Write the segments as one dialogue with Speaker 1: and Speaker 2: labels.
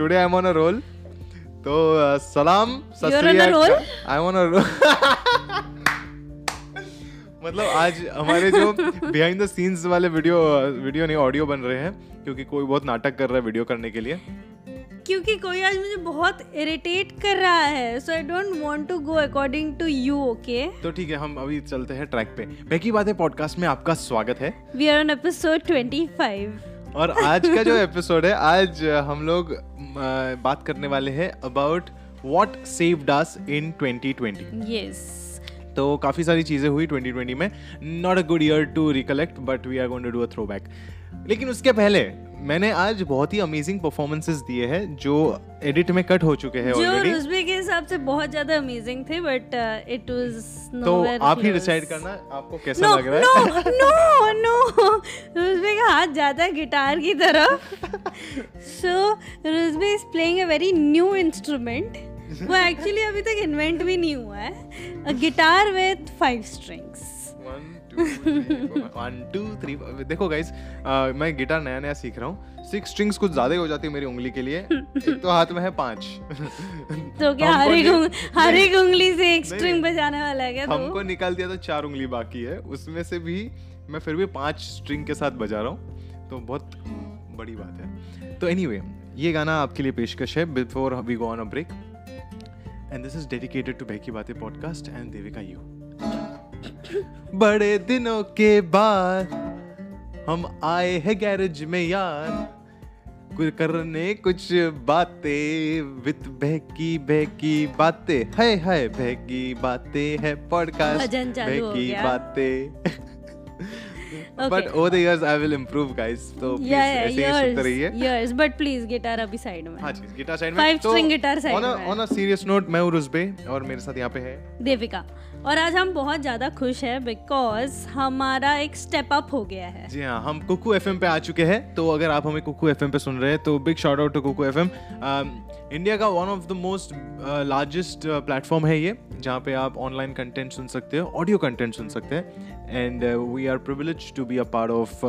Speaker 1: today I'm on a roll तो सलाम? I am on a roll मतलब आज हमारे जो बिहाइंड द सीन्स वाले वीडियो वीडियो नहीं ऑडियो बन रहे हैं क्योंकि कोई बहुत नाटक कर रहा है वीडियो करने के लिए।
Speaker 2: क्योंकि कोई आज मुझे बहुत इरिटेट कर रहा है so I don't want to go according to you okay
Speaker 1: तो ठीक है हम अभी चलते हैं ट्रैक पे। बेकी बातें पॉडकास्ट में आपका स्वागत है।
Speaker 2: वी आर ऑन एपिसोड 25
Speaker 1: और आज का जो एपिसोड है आज हम लोग बात करने वाले हैं about what save us in 2020
Speaker 2: yes
Speaker 1: तो काफ़ी सारी चीज़ें हुई 2020 में। Not a good year to recollect but we are going to do a throwback लेकिन उसके पहले मैंने आज बहुत ही अमेजिंग परफॉर्मेंसेस दिए हैं जो एडिट में कट हो चुके हैं
Speaker 2: जो
Speaker 1: ऑलरेडी
Speaker 2: रुजबे के हिसाब से बहुत ज़्यादा अमेजिंग थे बट इट वाज
Speaker 1: तो आप ही डिसाइड करना आपको कैसा
Speaker 2: नो
Speaker 1: लग रहा है?
Speaker 2: नो नो नो रुजबे का हाथ जाता है गिटार की तरफ़ so Roozbeh is playing a very new instrument वो एक्चुअली अभी तक इन्वेंट भी नहीं हुआ है। Guitar with five strings
Speaker 1: one two three देखो गाइस मैं गिटार नया नया सीख रहा हूँ। सिक्स स्ट्रिंग्स कुछ ज़्यादा हो जाती है मेरी उंगली के लिए। एक तो हाथ में है पाँच।
Speaker 2: तो क्या हर एक हर एक उंगली से एक स्ट्रिंग बजाने वाला है क्या
Speaker 1: हमको निकाल दिया तो चार उंगली बाकी है। उसमें से भी मैं फिर भी पाँच स्ट्रिंग के साथ बजा रहा हूँ। तो बहुत बड़ी बात है। तो एनी एनीवे ये गाना आपके लिए पेशकश है। Before we go on a break and this is dedicated to Bahki Baatein podcast and Devika you बड़े दिनों के बाद हम आए हैं गैरेज में यार। कुछ करने कुछ बातें विद बहकी बहकी बातें। है है बहकी बातें है podcast Bahki Baatein.
Speaker 2: Okay.
Speaker 1: But over the years I will improve guys तो प्लीज़ ऐसे ही सुनते रहिए।
Speaker 2: यस बट प्लीज़ गिटार अभी साइड में।
Speaker 1: हाँ जी गिटार साइड में।
Speaker 2: Five string guitar side
Speaker 1: on
Speaker 2: में।
Speaker 1: ऑन अ सीरियस नोट मैं हूँ रुजबे और मेरे साथ यहाँ पे है
Speaker 2: देविका। और आज हम बहुत ज़्यादा खुश हैं बिकॉज़ हमारा एक स्टेप अप हो गया है।
Speaker 1: जी हाँ हम कुकू एफएम पे आ चुके हैं तो अगर आप हमें कुकू एफएम पे सुन रहे हैं तो big shout out to Kuku FM India का one of the most largest platform है ये जहाँ पे आप ऑनलाइन कंटेंट सुन सकते हो ऑडियो कंटेंट सुन सकते हैं and we are privilege to be a part of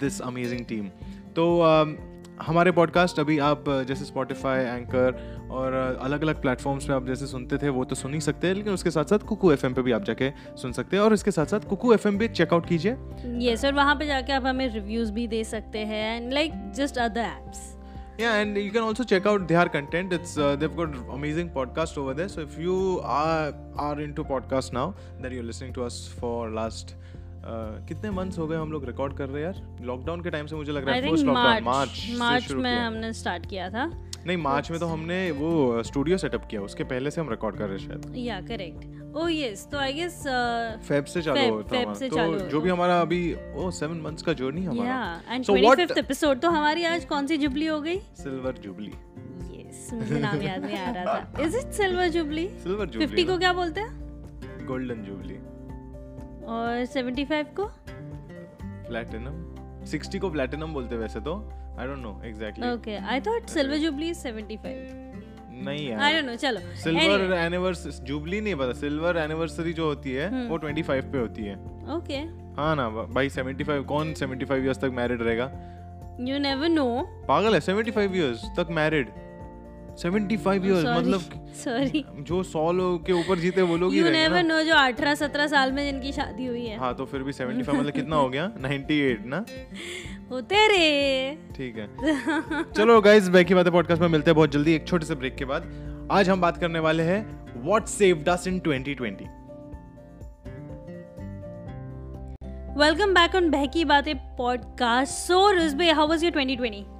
Speaker 1: this amazing team तो um, हमारे पॉडकास्ट अभी आप जैसे स्पॉटिफाई एंकर और अलग अलग प्लेटफॉर्म्स पे आप जैसे सुनते थे वो तो सुन ही सकते हैं लेकिन उसके साथ साथ कुकू एफएम पे भी आप जाके सुन सकते हैं और इसके साथ साथ कुकू एफएम भी चेकआउट कीजिए
Speaker 2: ये सर वहाँ पे जाके आप हमें रिव्यूज़ भी दे सकते हैं and like just other apps
Speaker 1: Yeah, and you can also check out their content. It's uh, they've got amazing podcast over there. So if you are are into podcast now, that you're listening to us for last uh, कितने months हो गए हम लोग record कर रहे हैं यार? Lockdown के टाइम से मुझे लग रहा है फ़र्स्ट लॉकडाउन
Speaker 2: मार्च
Speaker 1: मार्च
Speaker 2: में हमने स्टार्ट किया था।
Speaker 1: नहीं मार्च में तो हमने वो स्टूडियो सेटअप किया उसके पहले से हम रिकॉर्ड कर रहे हैं शायद।
Speaker 2: या करेक्ट ओ यस तो आई गेस
Speaker 1: फेब से चालू होता
Speaker 2: Feb
Speaker 1: हमारा।
Speaker 2: से चालू
Speaker 1: तो
Speaker 2: होता।
Speaker 1: जो भी हमारा अभी ओ सेवन मंथ्स का जर्नी
Speaker 2: या
Speaker 1: हमारा
Speaker 2: and
Speaker 1: So what-
Speaker 2: 25th episode तो हमारी आज कौन सी जुबली हो गई?
Speaker 1: सिल्वर जुबली
Speaker 2: यस मुझे नाम याद नहीं आ रहा था। Is it silver jubilee
Speaker 1: silver jubilee 50
Speaker 2: को क्या बोलते हैं?
Speaker 1: गोल्डन जुबली
Speaker 2: और 75 को?
Speaker 1: प्लैटिनम 60 को प्लैटिनम बोलते वैसे तो. I don't know exactly
Speaker 2: okay I thought silver jubilee is 75
Speaker 1: नहीं
Speaker 2: आई
Speaker 1: यार.
Speaker 2: डोंट नो चलो.
Speaker 1: सिल्वर एनिवर्सरी जुबली नहीं पता. सिल्वर एनिवर्सरी जो होती है
Speaker 2: हम्म।
Speaker 1: वो 25 पे होती है.
Speaker 2: ओके
Speaker 1: हाँ ना भाई 75 कौन 75 इयर्स तक मैरिड रहेगा?
Speaker 2: यू नेवर नो
Speaker 1: पागल है 75 इयर्स तक मैरिड 75 इयर्स मतलब
Speaker 2: सॉरी
Speaker 1: जो 100 लोग के ऊपर जीते वो लोग
Speaker 2: यू नेवर
Speaker 1: नो?
Speaker 2: जो 18 17 साल में जिनकी शादी हुई है।
Speaker 1: हाँ तो फिर भी 75 मतलब कितना हो गया? 98 ना?
Speaker 2: होते रे
Speaker 1: ठीक है। चलो बैकी बातें पॉडकास्ट में मिलते हैं बहुत जल्दी एक छोटे से ब्रेक के बाद। आज हम बात करने वाले हैं what saved us in 2020
Speaker 2: welcome back on Bahki Baatein podcast so Roozbeh how was your 2020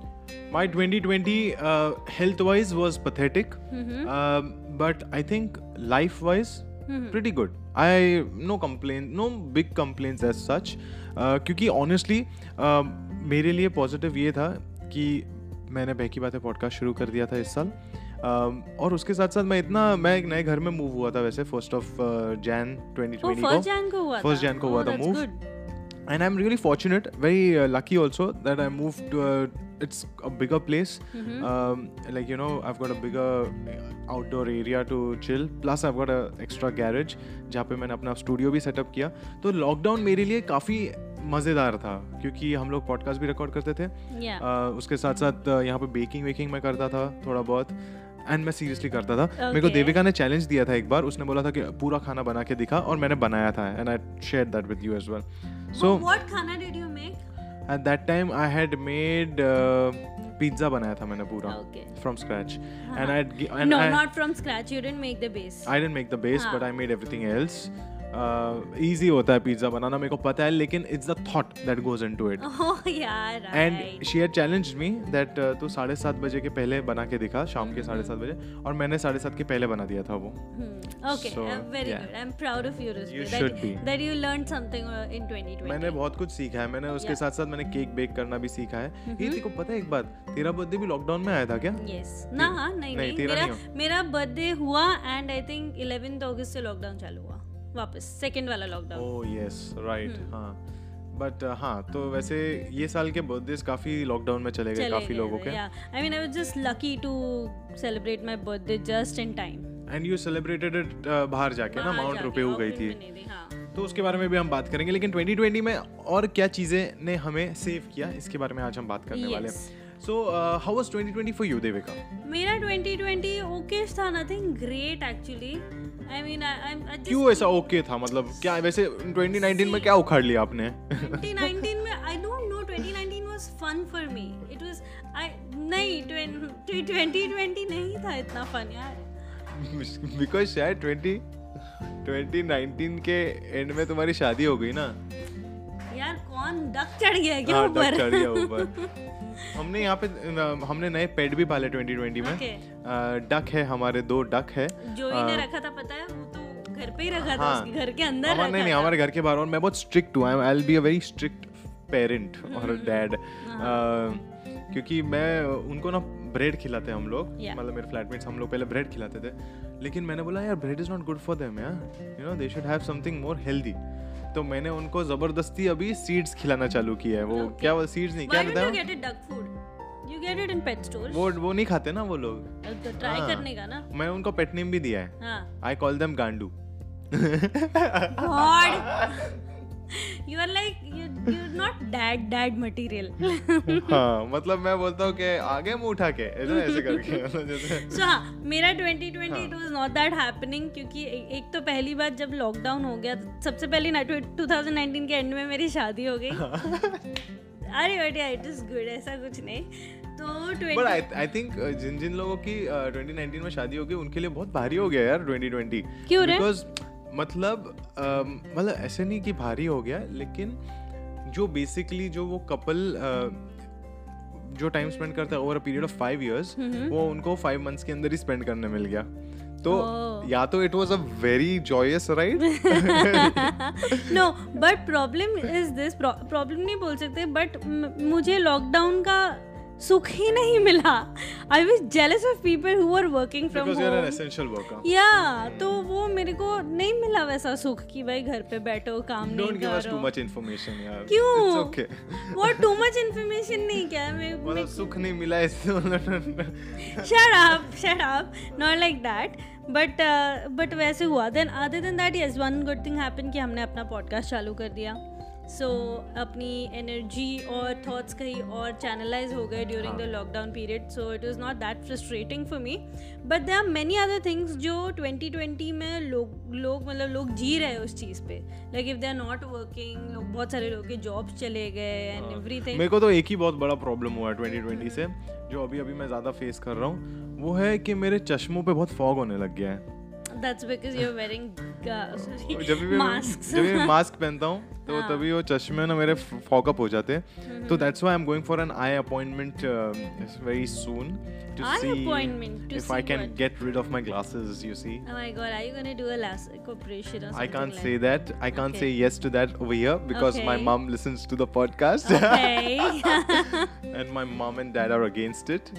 Speaker 1: My 2020 uh, health wise was pathetic, mm-hmm. um, but I think life wise mm-hmm. pretty good. I no complaint, no big complaints as such. Uh, क्योंकि honestly uh, मेरे लिए positive ये था कि मैंने बहकी Baatein podcast शुरू कर दिया था इस साल um, और उसके साथ साथ मैं इतना मैं एक नए घर में मूव हुआ था वैसे फ़र्स्ट ऑफ़ जैन 2020 को
Speaker 2: फ़र्स्ट जैन को हुआ था
Speaker 1: First Jan को हुआ
Speaker 2: Oh,
Speaker 1: था
Speaker 2: that's
Speaker 1: move.
Speaker 2: good.
Speaker 1: and i'm really uh, it's a bigger place.
Speaker 2: Mm-hmm.
Speaker 1: um, like you know i've got a bigger outdoor area to chill. Plus i've got a extra garage जहाँ पे मैंने अपना studio भी setup किया। तो lockdown मेरे लिए काफ़ी मज़ेदार था क्योंकि हम लोग पॉडकास्ट भी रिकॉर्ड करते थे।
Speaker 2: या
Speaker 1: uh, उसके साथ साथ uh, यहाँ पे बेकिंग वेकिंग मैं करता था थोड़ा बहुत एंड मैं सीरियसली करता था। okay. मेरे को देविका ने चैलेंज दिया था एक बार उसने बोला था कि पूरा खाना बना के दिखा और मैंने बनाया था and I share that with you as well so
Speaker 2: what खाना did you make
Speaker 1: at that time I had made pizza बनाया था मैंने पूरा from scratch and I know
Speaker 2: not from scratch you didn't make the base
Speaker 1: I didn't make the base. But I made everything else easy Uh, होता है pizza बनाना मेरे को पता है लेकिन it's the thought that goes into it
Speaker 2: oh
Speaker 1: and she had challenged me that तू साढ़े सात बजे के पहले बना के दिखा शाम के साढ़े सात बजे और मैंने साढ़े सात के पहले बना दिया था वो
Speaker 2: good. I'm proud of you, Rizvi,
Speaker 1: You
Speaker 2: that,
Speaker 1: should be.
Speaker 2: that you learned something uh, in 2020.
Speaker 1: मैंने बहुत कुछ सीखा है मैंने उसके
Speaker 2: Mm-hmm.
Speaker 1: साथ साथ मैंने केक बेक करना भी सीखा है ये तेको पता है एक बात तेरा बर्थडे भी लॉकडाउन में आया था क्या
Speaker 2: Yes. ना हाँ नहीं,
Speaker 1: नहीं
Speaker 2: मेरा मेरा बर्थडे हुआ एंड आई थिंक 11th अगस्त से लॉकडाउन चालू हुआ वापस सेकंड वाला लॉकडाउन
Speaker 1: ओह यस राइट। हाँ। बट हाँ तो वैसे ये साल के बर्थडेज काफ़ी लॉकडाउन में चले गए काफ़ी लोगों के।
Speaker 2: i mean i was just lucky to celebrate my birthday just in time
Speaker 1: and you celebrated it बाहर जाके ना माउंट रुपे हो गई थी,
Speaker 2: हाँ।
Speaker 1: तो उसके बारे में भी हम बात करेंगे लेकिन 2020 में और क्या चीज़ें ने हमें सेव किया इसके बारे में आज हम बात करने वाले हैं। So how was 2020 for you Devika
Speaker 2: मेरा 2020 ओके था nothing great actually I mean I I
Speaker 1: क्यों ऐसा ओके था? मतलब क्या वैसे 2019 में क्या उखाड़ लिया आपने?
Speaker 2: 2019 में I don't know 2019 was fun for me it was I नहीं 2020 नहीं था इतना फन यार.
Speaker 1: बिकॉज़ शायद 20 2019 के एंड में तुम्हारी शादी हो गई ना?
Speaker 2: यार कौन डक चढ़ गया क्या
Speaker 1: हाँ, डक चढ़ गया ऊपर। हमने यहाँ पे हमने नए पेट भी पाले 2020 में।
Speaker 2: Okay.
Speaker 1: डक है हमारे दो डक है।
Speaker 2: जो ही ने रखा था पता है? वो तो घर पे ही रखा था
Speaker 1: हाँ।
Speaker 2: घर के अंदर रखा
Speaker 1: नहीं नहीं हमारे घर के बाहर और मैं बहुत स्ट्रिक्ट हूँ I will be a very strict parent और डैड क्योंकि मैं उनको ना ब्रेड खिलाते हैं हम लोग।
Speaker 2: Yeah.
Speaker 1: मतलब मेरे फ्लैटमेट्स हम लोग पहले ब्रेड खिलाते थे। लेकिन मैंने बोला यार bread is not good for them यार you know they should have something more healthy तो मैंने उनको ज़बरदस्ती अभी सीड्स खिलाना चालू किया है वो
Speaker 2: Okay.
Speaker 1: क्या वो सीड्स नहीं क्या
Speaker 2: Why
Speaker 1: रहता
Speaker 2: don't you get it? You get it in pet stores.
Speaker 1: वो वो नहीं खाते ना वो लोग
Speaker 2: तो ट्राई
Speaker 1: हाँ।
Speaker 2: करने का ना
Speaker 1: मैं उनको पेट नेम भी दिया है आई कॉल देम गांडू
Speaker 2: God. you are like you you're not dad dad material.
Speaker 1: हाँ मतलब मैं बोलता हूँ कि आगे मुँह उठा के ऐसे ऐसे करके मतलब
Speaker 2: so हाँ मेरा 2020 it was not that happening क्योंकि एक तो पहली बार जब लॉकडाउन हो गया सबसे पहले ना 2019 के एंड में मेरी शादी हो गई। अरे बट यार इट इज़ गुड ऐसा कुछ नहीं। तो 20
Speaker 1: बट आई थिंक जिन जिन लोगों की uh, 2019 में शादी हो गई उनके लिए बहुत भारी हो गया यार 2020
Speaker 2: क्यों?
Speaker 1: बिकॉज़ मतलब मतलब ऐसे नहीं कि भारी हो गया लेकिन जो बेसिकली जो वो कपल जो टाइम स्पेंड करता है over a period of five years वो उनको फाइव मंथ्स के अंदर ही स्पेंड करने मिल गया। तो
Speaker 2: Oh.
Speaker 1: या तो it was a very joyous ride
Speaker 2: no but problem is this problem नहीं बोल सकते बट मुझे लॉकडाउन का सुख ही नहीं मिला। I was jealous of people who are working from home
Speaker 1: essential worker
Speaker 2: या तो वो मेरे को नहीं मिला वैसा सुख कि भाई घर पे बैठो काम
Speaker 1: डोंट
Speaker 2: नहीं
Speaker 1: give us too much information यार.
Speaker 2: क्यों?
Speaker 1: इट्स ओके
Speaker 2: वो टू मच इन्फॉर्मेशन नहीं क्या? है मैं
Speaker 1: मतलब सुख नहीं मिला इससे
Speaker 2: shut up shut up. Not like that. But uh, वैसे हुआ. Then other than that yes one good thing happened कि हमने अपना पॉडकास्ट चालू कर दिया। सो so, अपनी एनर्जी और थॉट्स कहीं और चैनलाइज हो गए during the lockdown period so it is not that frustrating for me but there are many other things जो 2020 में लोग लोग मतलब लोग जी रहे हैं उस चीज़ पे. Like if they are not working लोग बहुत सारे लोग के जॉब्स चले गए एंड एवरीथिंग
Speaker 1: मेरे को तो एक ही बहुत बड़ा प्रॉब्लम हुआ है 2020 से जो अभी अभी मैं ज़्यादा फेस कर रहा हूँ. वो है कि मेरे चश्मों पे बहुत फॉग होने लग गया है।
Speaker 2: That's because you're wearing
Speaker 1: जब भी मैं
Speaker 2: masks
Speaker 1: जब भी मास्क पहनता हूँ तो
Speaker 2: हाँ।
Speaker 1: तभी वो चश्मे ना मेरे फॉकअप हो जाते हैं तो that's why I am going for an eye appointment very soon to see
Speaker 2: appointment to
Speaker 1: if I
Speaker 2: see
Speaker 1: can
Speaker 2: what?
Speaker 1: get rid of my glasses you see
Speaker 2: Oh my god, are you gonna do a LASIK operation or something
Speaker 1: I can't
Speaker 2: like
Speaker 1: say that. I can't say
Speaker 2: Okay.
Speaker 1: yes to that over here because my
Speaker 2: Okay.
Speaker 1: mom listens to the podcast
Speaker 2: Okay.
Speaker 1: and my mom and dad are against it.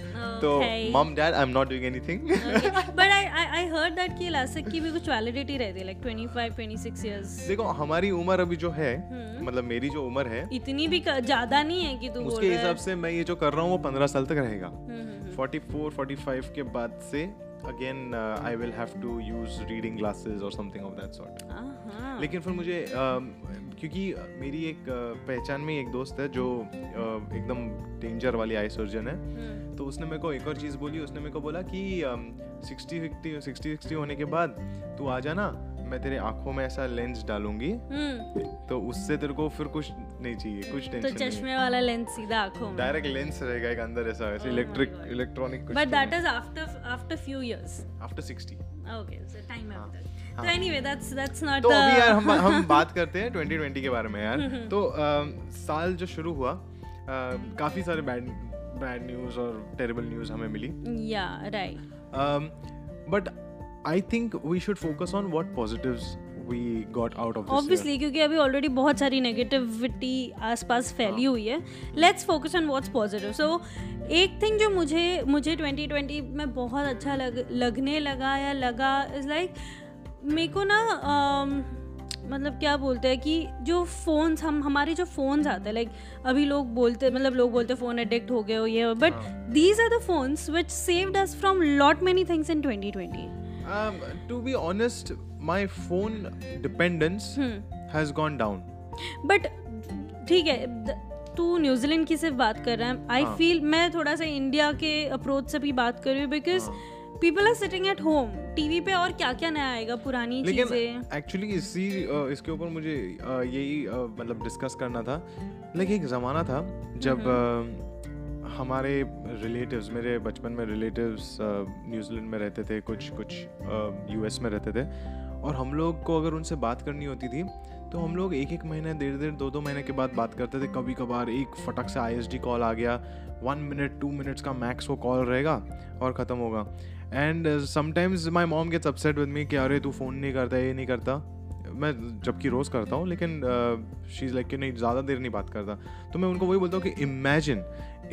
Speaker 1: So,
Speaker 2: Okay.
Speaker 1: mom, dad, I'm not doing anything.
Speaker 2: okay. But I, I I heard that कि LASIK की भी कुछ validity रहती है like 25 26 years.
Speaker 1: देखो हमारी उम्र अभी जो है
Speaker 2: हम्म।
Speaker 1: मतलब मेरी जो उम्र है
Speaker 2: इतनी भी ज़्यादा नहीं है कि तू
Speaker 1: उसके हिसाब से मैं ये जो कर रहा हूँ वो पंद्रह साल तक रहेगा
Speaker 2: हम्म, हम्म,
Speaker 1: 44 45 के बाद से again I will have to use reading glasses और something of that sort
Speaker 2: hmm.
Speaker 1: लेकिन फिर मुझे अम, क्योंकि मेरी एक पहचान में एक दोस्त है जो अ, एकदम डेंजर वाली आई सर्जन है
Speaker 2: हम्म,
Speaker 1: तो उसने मेरे को एक और चीज़ बोली उसने मेरे को बोला कि सिक्सटी सिक्सटी सिक्सटी सिक्सटी होने के बाद तू आ जाना मैं तेरे आँखों में ऐसा लेंस डालूँगी
Speaker 2: हम्म,
Speaker 1: तो उससे तेरे को फिर कुछ नहीं चाहिए कुछ
Speaker 2: तो
Speaker 1: टेंशन नहीं।
Speaker 2: चश्मे वाला लेंस सीधा आँखों में।
Speaker 1: डायरेक्ट लेंस रहेगा एक अंदर ऐसा ऐसे
Speaker 2: Oh
Speaker 1: इलेक्ट्रिक इलेक्ट्रॉनिक कुछ
Speaker 2: but that is after after few years
Speaker 1: after 60
Speaker 2: okay so time हाँ। तो एनीवे दैट्स दैट्स नॉट
Speaker 1: तो अभी यार हम हम बात करते हैं 2020 के बारे में यार। तो साल जो शुरू हुआ काफ़ी सारे बैड बैड न्यूज़ और टेरिबल न्यूज़ हमें मिली।
Speaker 2: Yeah right
Speaker 1: but I think we should focus on what positives we got out of
Speaker 2: obviously क्योंकि अभी ऑलरेडी बहुत सारी नेगेटिविटी आसपास फैली हुई है। Let's focus on what's positive so एक थिंग जो मुझे मुझे 2020 में बहुत अच्छा लग लगने लगा या लगा इज़ लाइक मेरे को ना um, मतलब क्या बोलते हैं कि जो फ़ोन्स हम हमारे जो फ़ोन्स आते हैं लाइक अभी लोग बोलते मतलब लोग बोलते फ़ोन एडिक्ट हो गए हो ये but these are the phones which saved us from lot many things in 2020
Speaker 1: Um, to be honest, my phone dependence has gone down.
Speaker 2: But ठीक है तू न्यूजीलैंड की सिर्फ़ बात कर रहा है। आई
Speaker 1: हाँ।
Speaker 2: फील मैं थोड़ा सा इंडिया के अप्रोच से भी बात कर रही हूँ because people are sitting at home TV पे और क्या क्या नया आएगा पुरानी चीज़ें?
Speaker 1: एक्चुअली इसी इसके ऊपर मुझे यही मतलब डिस्कस करना था। लाइक एक ज़माना था जब हमारे रिलेटिव्स मेरे बचपन में रिलेटिव्स न्यूजीलैंड में रहते थे, कुछ कुछ यूएस में रहते थे। और हम लोग को अगर उनसे बात करनी होती थी तो हम लोग एक एक महीने डेढ़ डेढ़ दो दो महीने के बाद बात करते थे। कभी कभार एक फटक से आईएसडी कॉल आ गया वन मिनट टू मिनट्स का मैक्स वो कॉल रहेगा और ख़त्म होगा। And sometimes my mom gets upset with me कि अरे, तू फ़ोन नहीं करता, ये नहीं करता। मैं जबकि रोज़ करता हूँ, लेकिन शी इज़ लाइक कि नहीं, ज़्यादा देर नहीं बात करता। तो मैं उनको वही बोलता हूँ कि imagine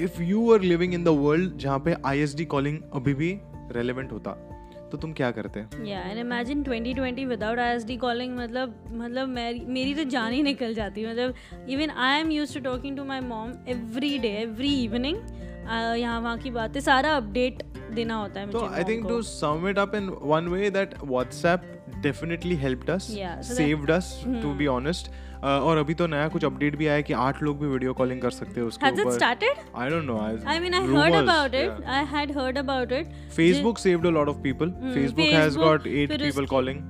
Speaker 1: if you are living in the world जहाँ पे आई कॉलिंग अभी भी रेलिवेंट होता तो तुम क्या करते?
Speaker 2: Yeah and imagine 2020 without ISD calling मतलब मतलब मेरी मेरी तो जान ही निकल जाती मतलब even I am use to talking to my mom every day every evening यहाँ वहाँ की बातें सारा अपडेट देना होता है
Speaker 1: तो I think to sum it up in one way that WhatsApp definitely helped us,
Speaker 2: Yeah, so that-
Speaker 1: saved us Uh, और अभी तो नया कुछ अपडेट भी आया कि आठ लोग भी वीडियो कॉलिंग कर सकते हैं उसके
Speaker 2: Has it
Speaker 1: ऊपर
Speaker 2: started?
Speaker 1: I don't know.
Speaker 2: I mean, I rumors, heard about it. Yeah. I had heard about it.
Speaker 1: Facebook saved a lot of people. Facebook
Speaker 2: Facebook has
Speaker 1: got eight people calling.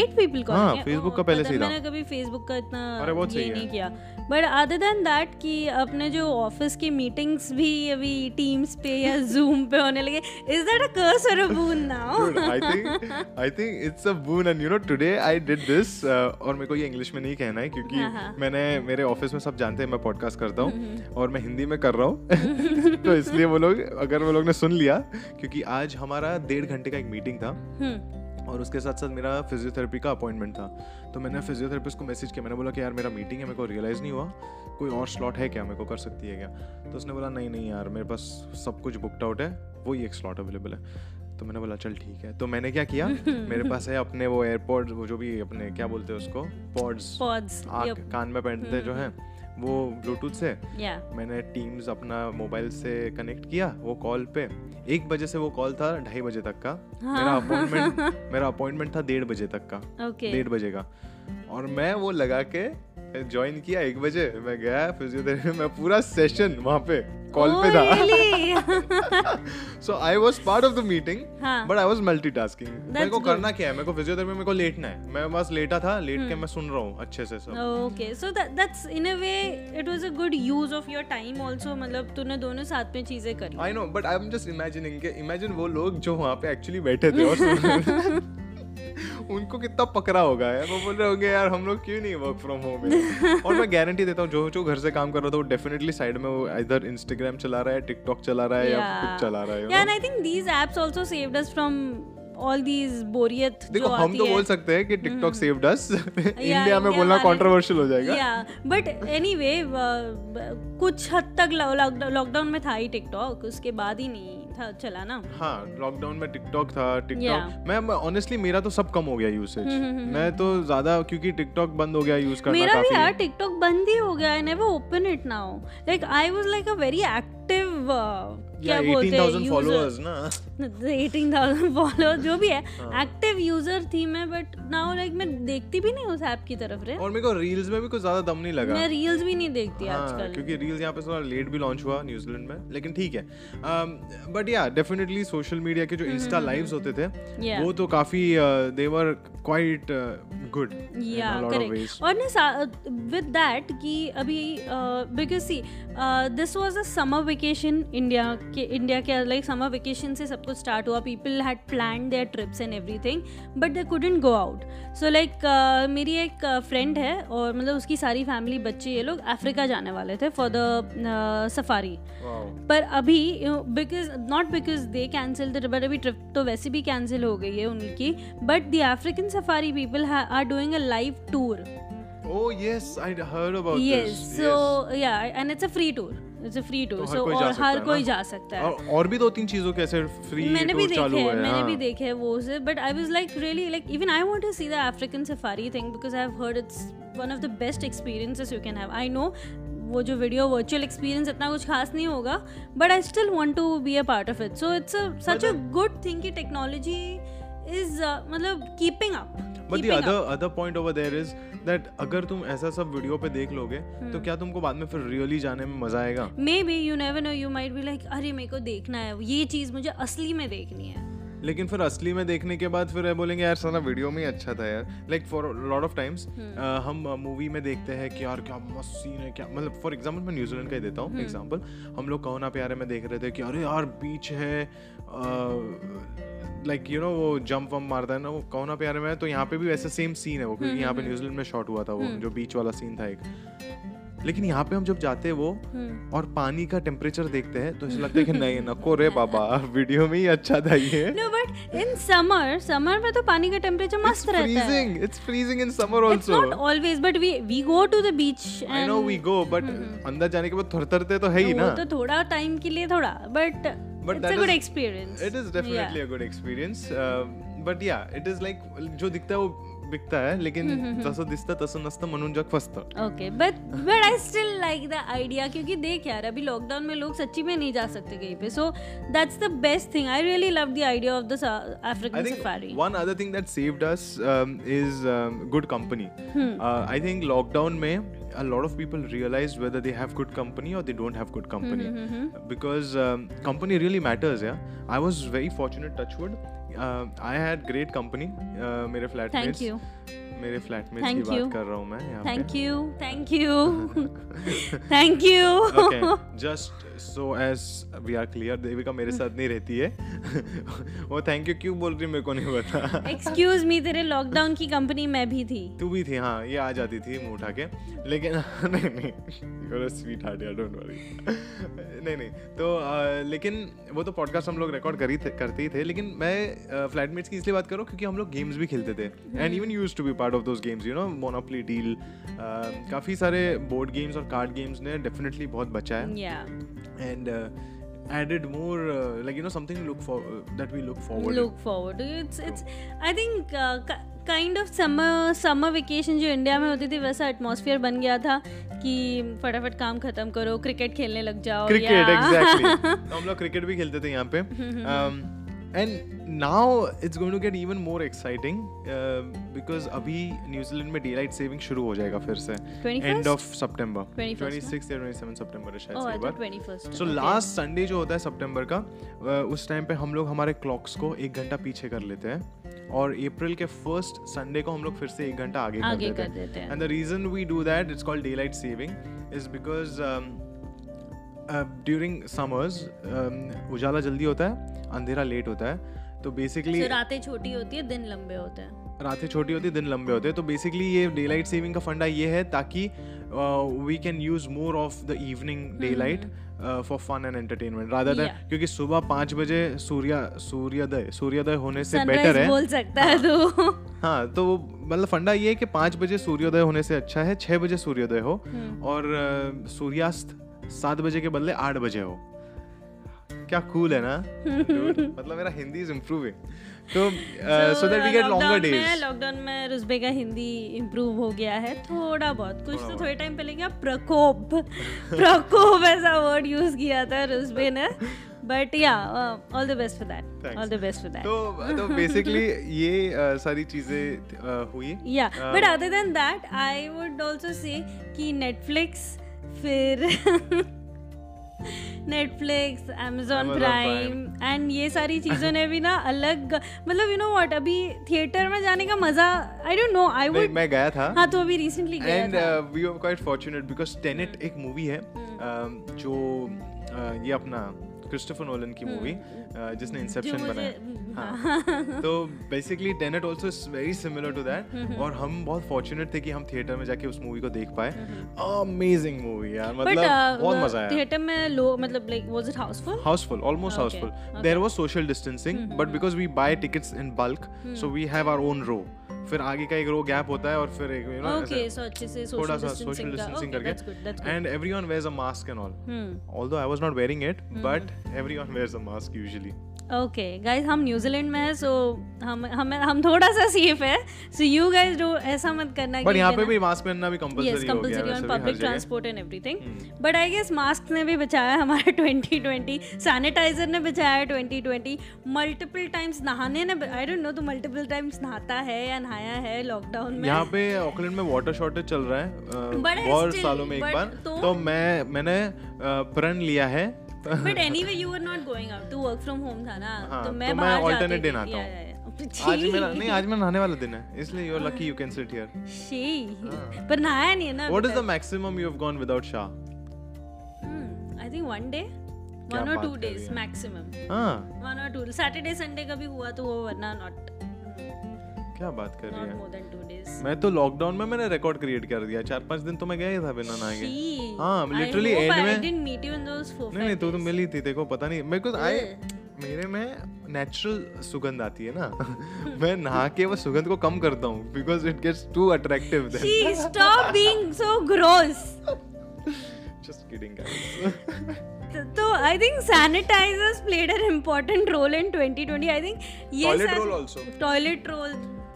Speaker 2: Eight people calling
Speaker 1: हाँ, Facebook का पहले से था।
Speaker 2: मैंने कभी Facebook का इतना
Speaker 1: अरे, बहुत
Speaker 2: ये
Speaker 1: सही
Speaker 2: नहीं
Speaker 1: है।
Speaker 2: किया बट अदर देन दैट कि अपने जो ऑफ़िस की मीटिंग्स भी अभी टीम्स पे या जूम पे होने लगे इज़ दैट अ कर्स और a boon now
Speaker 1: think I think it's a boon and you know today I did this uh, और मेरे को ये इंग्लिश में नहीं कहना है क्योंकि
Speaker 2: हाँ, हाँ।
Speaker 1: मैंने मेरे ऑफ़िस में सब जानते हैं मैं पॉडकास्ट करता हूँ और मैं हिंदी में कर रहा हूँ। तो इसलिए वो लोग अगर वो लोग ने सुन लिया क्योंकि आज हमारा डेढ़ घंटे का एक मीटिंग था और उसके साथ साथ मेरा फिजियोथेरेपी का अपॉइंटमेंट था। तो मैंने फिजियोथेरेपिस्ट को मैसेज किया मैंने बोला कि यार मेरा मीटिंग है मेरे को रियलाइज़ नहीं हुआ। कोई और स्लॉट है क्या? मेरे को कर सकती है क्या? तो उसने बोला नहीं नहीं यार मेरे पास सब कुछ बुकड आउट है वही एक स्लॉट अवेलेबल है। तो मैंने बोला चल ठीक है। तो मैंने क्या किया? मेरे पास है अपने वो एयरपोर्ट वो जो भी अपने क्या बोलते हैं उसको? पॉड्स
Speaker 2: पॉड्स
Speaker 1: कान में पहनते जो हैं वो ब्लूटूथ से।
Speaker 2: या
Speaker 1: मैंने टीम्स अपना मोबाइल से कनेक्ट किया वो कॉल पे। एक बजे से वो कॉल था ढाई बजे तक का। हाँ. मेरा अपॉइंटमेंट मेरा अपॉइंटमेंट था डेढ़ बजे तक का।
Speaker 2: ओके
Speaker 1: डेढ़ बजे का। और मैं वो लगा के ज्वाइन किया एक बजे। मैं गया फिजियोथेरेपी में पूरा सेशन वहाँ पे कॉल oh, पे था।
Speaker 2: था
Speaker 1: so I was part of the meeting. But I was multitasking मेरे को
Speaker 2: good.
Speaker 1: करना क्या है? मेरे को फिजियोथेरेपी मेरे को लेटना है। मैं बस लेटा था लेट के मैं सुन रहा हूँ अच्छे से सब।
Speaker 2: Okay so that's in a way it was a good use of your time also मतलब तूने दोनों साथ में चीज़ें करी
Speaker 1: I know but I am just imagining के इमेजिन वो लोग जो वहाँ पे एक्चुअली बैठे थे और सुन उनको कितना पकड़ा होगा यार? वो बोल रहे होंगे यार हम लोग क्यों नहीं वर्क फ्रॉम होम और मैं गारंटी देता हूँ जो जो घर से काम कर रहा था वो डेफिनेटली साइड में वो इधर इंस्टाग्राम चला रहा है टिकटॉक चला रहा है या कुछ चला रहा है I
Speaker 2: yeah these
Speaker 1: know?
Speaker 2: Also saved us apps all these बोरियत
Speaker 1: देखो हम तो बोल सकते हैं कि टिकटॉक सेव्ड अस इंडिया में बोलना कंट्रोवर्शियल हो जाएगा।
Speaker 2: या बट एनीवे कुछ हद तक लॉकडाउन में था ही टिकटॉक उसके बाद ही नहीं था चला ना।
Speaker 1: हाँ लॉकडाउन में टिकटॉक था टिकटॉक मैं ऑनेस्टली मेरा तो सब कम हो गया यूसेज मैं तो ज़्यादा क्योंकि टिकटॉक बंद हो गया यूज़ करना
Speaker 2: मेरा भी यार टिकटॉक बंद ही हो गया I never open it now like I was like a very active क्या बोलते हैं
Speaker 1: 18,000 फॉलोअर्स ना।
Speaker 2: फॉलोअर जो भी है
Speaker 1: हाँ।
Speaker 2: एक्टिव यूज़र थी मैं बट नाउ लाइक मैं देखती भी नहीं उस ऐप की तरफ़ रे।
Speaker 1: और मेरे को रील्स में भी कुछ ज़्यादा दम नहीं लगा।
Speaker 2: मैं रील्स भी नहीं देखती
Speaker 1: हाँ,
Speaker 2: आजकल।
Speaker 1: क्योंकि रील्स यहाँ पे थोड़ा लेट भी लॉन्च हुआ न्यूजीलैंड में लेकिन ठीक है। But yeah definitely social media के जो इंस्टा लाइव्स होते थे
Speaker 2: हम्म,
Speaker 1: वो तो काफ़ी they were quite good
Speaker 2: yeah correct और ना विद दैट कि अभी because see this was a summer vacation India के इंडिया के लाइक समर वेकेशन से सब कुछ स्टार्ट हुआ people had plan their trips and everything but they couldn't go out so like मेरी एक फ्रेंड है और मतलब उसकी सारी फैमिली बच्चे ये लोग अफ्रीका जाने वाले थे फॉर द सफारी पर अभी because not because they cancel the but अभी ट्रिप तो वैसे भी कैंसिल हो गई है उनकी but the African safari people are doing a live tour
Speaker 1: Oh yes, I heard about
Speaker 2: yes
Speaker 1: this.
Speaker 2: Yes, so yeah and it's a free tour. It's a free tour
Speaker 1: तो हर कोई जा
Speaker 2: और हर
Speaker 1: है
Speaker 2: कोई जा सकता है।
Speaker 1: और और भी दो तीन चीज़ों के ऐसे फ्री
Speaker 2: मैंने भी
Speaker 1: टूर
Speaker 2: देखे हैं
Speaker 1: हैं
Speaker 2: मैंने
Speaker 1: हाँ।
Speaker 2: भी देखे हैं वो से but I was like really like even I want to see the African safari thing because I have heard it's one of the best experiences you can have I know वो जो वीडियो वर्चुअल एक्सपीरियंस इतना कुछ खास नहीं होगा but I still want to be a part of it so it's such a good thing कि technology is मतलब keeping up
Speaker 1: but the other other point over there is that अगर तुम ऐसा सब वीडियो पे देख लोगे
Speaker 2: हम्म।
Speaker 1: तो क्या तुमको बाद में फिर रियली जाने में मज़ा आएगा?
Speaker 2: Maybe you never know you might be like अरे मेरे को देखना है ये चीज़ मुझे असली में देखनी है.
Speaker 1: लेकिन फिर असली में देखने के बाद फिर बोलेंगे यार सारा वीडियो में ही अच्छा था यार. Like for lot of times हम मूवी में देखते हैं कि यार क्या मस्त सीन है क्या मतलब फॉर एग्जांपल मैं न्यूजीलैंड का ही देता हूँ एग्जांपल हम लोग कहो ना प्यारे में देख रहे थे कि अरे यार बीच है लाइक यू नो वो जंप वम्प मारता है ना वो कौन प्यारे में? तो यहाँ पे भी वैसे सेम सीन है वो क्योंकि यहाँ पे न्यूजीलैंड में शॉट हुआ था वो जो बीच वाला सीन था एक। लेकिन यहाँ पे हम जब जाते हैं वो हम्म। और पानी का टेम्परेचर देखते हैं तो ऐसा लगता है कि नहीं नको रे बाबा वीडियो में ही अच्छा था ये
Speaker 2: no but in summer summer में तो पानी का टेम्परेचर मस्त रहता है
Speaker 1: freezing it's freezing
Speaker 2: in
Speaker 1: summer
Speaker 2: also not always but we we go to the
Speaker 1: beach
Speaker 2: I
Speaker 1: know we go but अंदर जाने के बाद थरथरते तो है ही ना
Speaker 2: तो थोड़ा टाइम के लिए थोड़ा but
Speaker 1: But
Speaker 2: it's a good
Speaker 1: is,
Speaker 2: experience.
Speaker 1: It is definitely yeah. a good experience. Uh, but जो दिखता है वो बिकता है लेकिन हम्म, हम्म, हम्म। जसं दिसतं तसं नसतं म्हणून जग फसत
Speaker 2: okay but but I still like the idea क्योंकि देख यार अभी लॉकडाऊन मे लोक सच्ची में नहीं जा सकते कहीं पे so that's the best thing I really love the idea of the
Speaker 1: African
Speaker 2: safari
Speaker 1: one other thing that saved us is good company I think lockdown may A lot of people realize whether they have good company or they don't have good company mm-hmm. because um, company really matters. Yeah, I was very fortunate, Touchwood. Uh, had great company. मेरे flat
Speaker 2: thank you
Speaker 1: मेरे flat
Speaker 2: में
Speaker 1: की
Speaker 2: you.
Speaker 1: बात कर रहा हूँ मैं
Speaker 2: thank you thank you thank you
Speaker 1: just so as we are clear Devika मेरे साथ नहीं रहती है वो थैंक यू क्यों बोल रही मेरे को नहीं पता
Speaker 2: एक्सक्यूज मी तेरे लॉकडाउन की कंपनी में भी थी
Speaker 1: तू भी थी हाँ ये आ जाती थी मुँह उठा के लेकिन नहीं नहीं a sweet यार डोंट वरी नहीं नहीं तो अ, लेकिन वो तो पॉडकास्ट हम लोग रिकॉर्ड करी थे करते ही थे लेकिन मैं फ्लैटमेट्स की इसलिए बात कर क्योंकि हम लोग गेम्स भी खेलते थे and even use to be part of those games you know Monopoly deal काफ़ी सारे बोर्ड गेम्स और कार्ड गेम्स ने डेफिनेटली बहुत बचा है
Speaker 2: या
Speaker 1: and uh, added more uh, like you know something look for uh, that we look forward
Speaker 2: look forward it's it's i think uh, kind of summer summer vacation जो India में होती थी वैसा एटमॉस्फेयर बन गया था कि फटाफट काम खत्म करो क्रिकेट खेलने लग जाओ
Speaker 1: क्रिकेट
Speaker 2: या-
Speaker 1: exactly तो हम लोग क्रिकेट भी खेलते थे यहाँ पे um, and now it's going to get even more exciting uh, because अभी न्यूजीलैंड में daylight saving शुरू हो जाएगा फिर से.
Speaker 2: 21st?
Speaker 1: end of September.
Speaker 2: 21st
Speaker 1: 26 या 27 सितंबर है शायद
Speaker 2: Oh,
Speaker 1: से
Speaker 2: I
Speaker 1: एक बार.
Speaker 2: thought 21st.
Speaker 1: So last Sunday जो होता है सितंबर का uh, उस टाइम पे हम लोग हमारे क्लॉक्स को एक घंटा पीछे कर लेते हैं और अप्रैल के फ़र्स्ट संडे को हम लोग फिर से एक घंटा आगे,
Speaker 2: आगे
Speaker 1: कर
Speaker 2: कर
Speaker 1: देते हैं. And the reason we do that it's called daylight saving is because during summers उजाला जल्दी होता है अंधेरा लेट होता है तो बेसिकली
Speaker 2: So, रातें छोटी होती है दिन लंबे होते हैं।
Speaker 1: रातें छोटी होती दिन लंबे होते हैं तो बेसिकली ये डे लाइट सेविंग का फंडा ये है ताकि we can use more of the evening daylight for fun and entertainment Radha
Speaker 2: Yeah.
Speaker 1: क्योंकि सुबह पाँच बजे सूर्य सूर्योदय सूर्योदय होने से बेटर है।
Speaker 2: बोल सकता है तो।
Speaker 1: हाँ तो मतलब फंडा ये है कि पाँच बजे सूर्योदय होने से अच्छा है छः बजे सूर्योदय हो
Speaker 2: हम्म।
Speaker 1: और सूर्यास्त सात बजे के बदले आठ बजे हो। क्या कूल है ना? मतलब मेरा हिंदी इज़ इम्प्रूविंग तो so that we get longer days
Speaker 2: lockdown में रुस्बे का हिंदी इम्प्रूव हो गया है थोड़ा बहुत। कुछ तो थोड़े टाइम पहले क्या प्रकोप प्रकोप ऐसा वर्ड यूज़ किया था रुस्बे ने। But yeah all the best for that all the best for that
Speaker 1: तो तो बेसिकली ये uh, सारी चीज़ें uh, हुई।
Speaker 2: Yeah but other than that I would also say कि नेटफ्लिक्स फिर Netflix amazon
Speaker 1: Amazon
Speaker 2: Prime and ये सारी चीज़ों ने भी ना अलग मतलब यू नो व्हाट अभी थिएटर में जाने का मज़ा I don't know I would
Speaker 1: मैं गया था।
Speaker 2: हाँ तो अभी रिसेंटली गया
Speaker 1: and we are quite fortunate because Tenet एक मूवी है um, जो uh, ये अपना क्रिस्टोफर नोलन की मूवी जिसने इंसेप्शन बनाया। हाँ। तो basically Tenet also is very similar to that और हम बहुत फॉर्चुनेट थे कि हम थिएटर में जाके उस मूवी को देख पाए। अमेजिंग मूवी यार मतलब बहुत मज़ा आया।
Speaker 2: थिएटर में लो मतलब like was it housefull
Speaker 1: housefull almost housefull there was social distancing but because we buy tickets in bulk so we have our own row फिर आगे का एक रो गैप होता है और फिर एक यू नो
Speaker 2: ओके सो अच्छे से
Speaker 1: थोड़ा सा सोशल
Speaker 2: डिस्टेंसिंग
Speaker 1: करके। And everyone wears a mask and all although I was not wearing it but everyone wears a mask usually.
Speaker 2: Okay guys हम न्यूजीलैंड में है सो हम हम हम थोड़ा सा सेफ़ है। सो यू गाइस डो ऐसा मत करना
Speaker 1: But यहाँ पे भी मास्क पहनना भी कंपलसरी हो गया
Speaker 2: compulsory on public transport and everything but I guess mask ने भी बचाया हमारे 2020 सैनिटाइजर ने बचाया 2020 मल्टीपल टाइम्स नहाने ने आई डोंट नो तो मल्टीपल टाइम्स नहाता है या नहाया है लॉकडाउन में?
Speaker 1: यहाँ पे ऑकलैंड में वाटर शॉर्टेज चल रहा है बहुत सालों में एक बार।
Speaker 2: तो-
Speaker 1: तो मैं मैंने प्रण लिया है
Speaker 2: but anyway you were not going out to work from home था ना
Speaker 1: हाँ,
Speaker 2: तो मैं
Speaker 1: तो
Speaker 2: बाहर
Speaker 1: alternate
Speaker 2: जाती थी।
Speaker 1: नहाता
Speaker 2: या,
Speaker 1: हूँ। आज मेरा नहीं आज मेरा नहाने वाला दिन है इसलिए you are lucky you can sit here
Speaker 2: she पर नहाया नहीं है ना
Speaker 1: what is the maximum you have gone without shower
Speaker 2: I think one day one और टू डेज़ मैक्सिमम
Speaker 1: हाँ।
Speaker 2: वन और टू सैटरडे संडे कभी हुआ तो वो वरना नॉट
Speaker 1: क्या बात कर रही है? मैं तो लॉकडाउन में मैंने रिकॉर्ड क्रिएट कर दिया। चार पाँच दिन तो मैं गया ही था बिना नहाए। हाँ, end
Speaker 2: आई
Speaker 1: में- नहीं नहीं तू तो मिली थी देखो पता नहीं। मेरे को आए मेरे में नेचुरल सुगंध आती है ना। मैं नहा के वो सुगंध को कम करता हूँ because it gets too attractive then
Speaker 2: she stop being so gross
Speaker 1: just kidding guys
Speaker 2: तो I think sanitisers played an important role in 2020 I think ये
Speaker 1: Toilet roll also.
Speaker 2: Toilet roll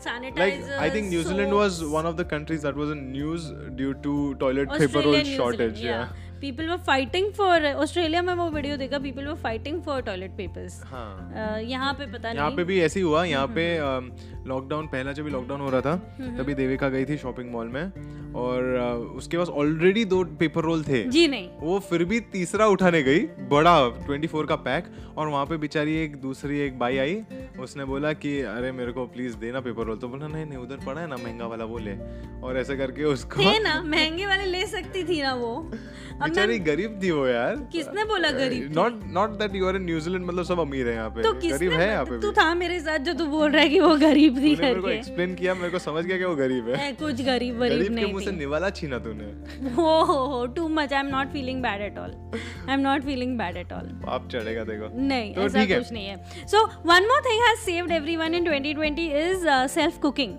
Speaker 1: Like I think New Zealand soaps. was one of the countries that was in news due to toilet paper roll shortage. Zealand, yeah. yeah.
Speaker 2: People were fighting for Australia में वो video देखा fighting for toilet papers.
Speaker 1: हाँ।
Speaker 2: Uh, यहाँ पे पता
Speaker 1: यहाँ
Speaker 2: नहीं।
Speaker 1: पे भी ऐसे ही हुआ यहाँ पे लॉकडाउन पहला जब भी लॉकडाउन हो रहा था तभी देविका गई थी शॉपिंग मॉल में और उसके पास ऑलरेडी दो पेपर रोल थे।
Speaker 2: जी नहीं।
Speaker 1: वो फिर भी तीसरा उठाने गई बड़ा 24 का पैक और वहाँ पे बेचारी एक दूसरी एक बाई आई उसने बोला कि अरे मेरे को प्लीज़ देना पेपर रोल तो बोला नहीं नहीं उधर पड़ा है ना महँगा वाला वो ले। और ऐसे करके उसको
Speaker 2: ना महँगे वाले ले सकती थी ना वो। अब
Speaker 1: बेचारी गरीब थी वो यार।
Speaker 2: किसने बोला गरीब
Speaker 1: not not that you are in New Zealand मतलब सब अमीर है यहाँ पे।
Speaker 2: तो
Speaker 1: गरीब है यहाँ पे
Speaker 2: तू था मेरे साथ जो तू बोल रहा है कि वो गरीब थी
Speaker 1: मेरे को एक्सप्लेन किया मेरे को समझ गया कि वो गरीब है।
Speaker 2: कुछ गरीब गरीब नहीं
Speaker 1: मुँह से
Speaker 2: थी।
Speaker 1: निवाला छीना तूने।
Speaker 2: हो हो too much I am not feeling bad at all I am not feeling bad at all
Speaker 1: पाप चढ़ेगा देखो।
Speaker 2: नहीं
Speaker 1: तो
Speaker 2: ऐसा कुछ नहीं है। So one more thing has saved everyone in 2020 is self cooking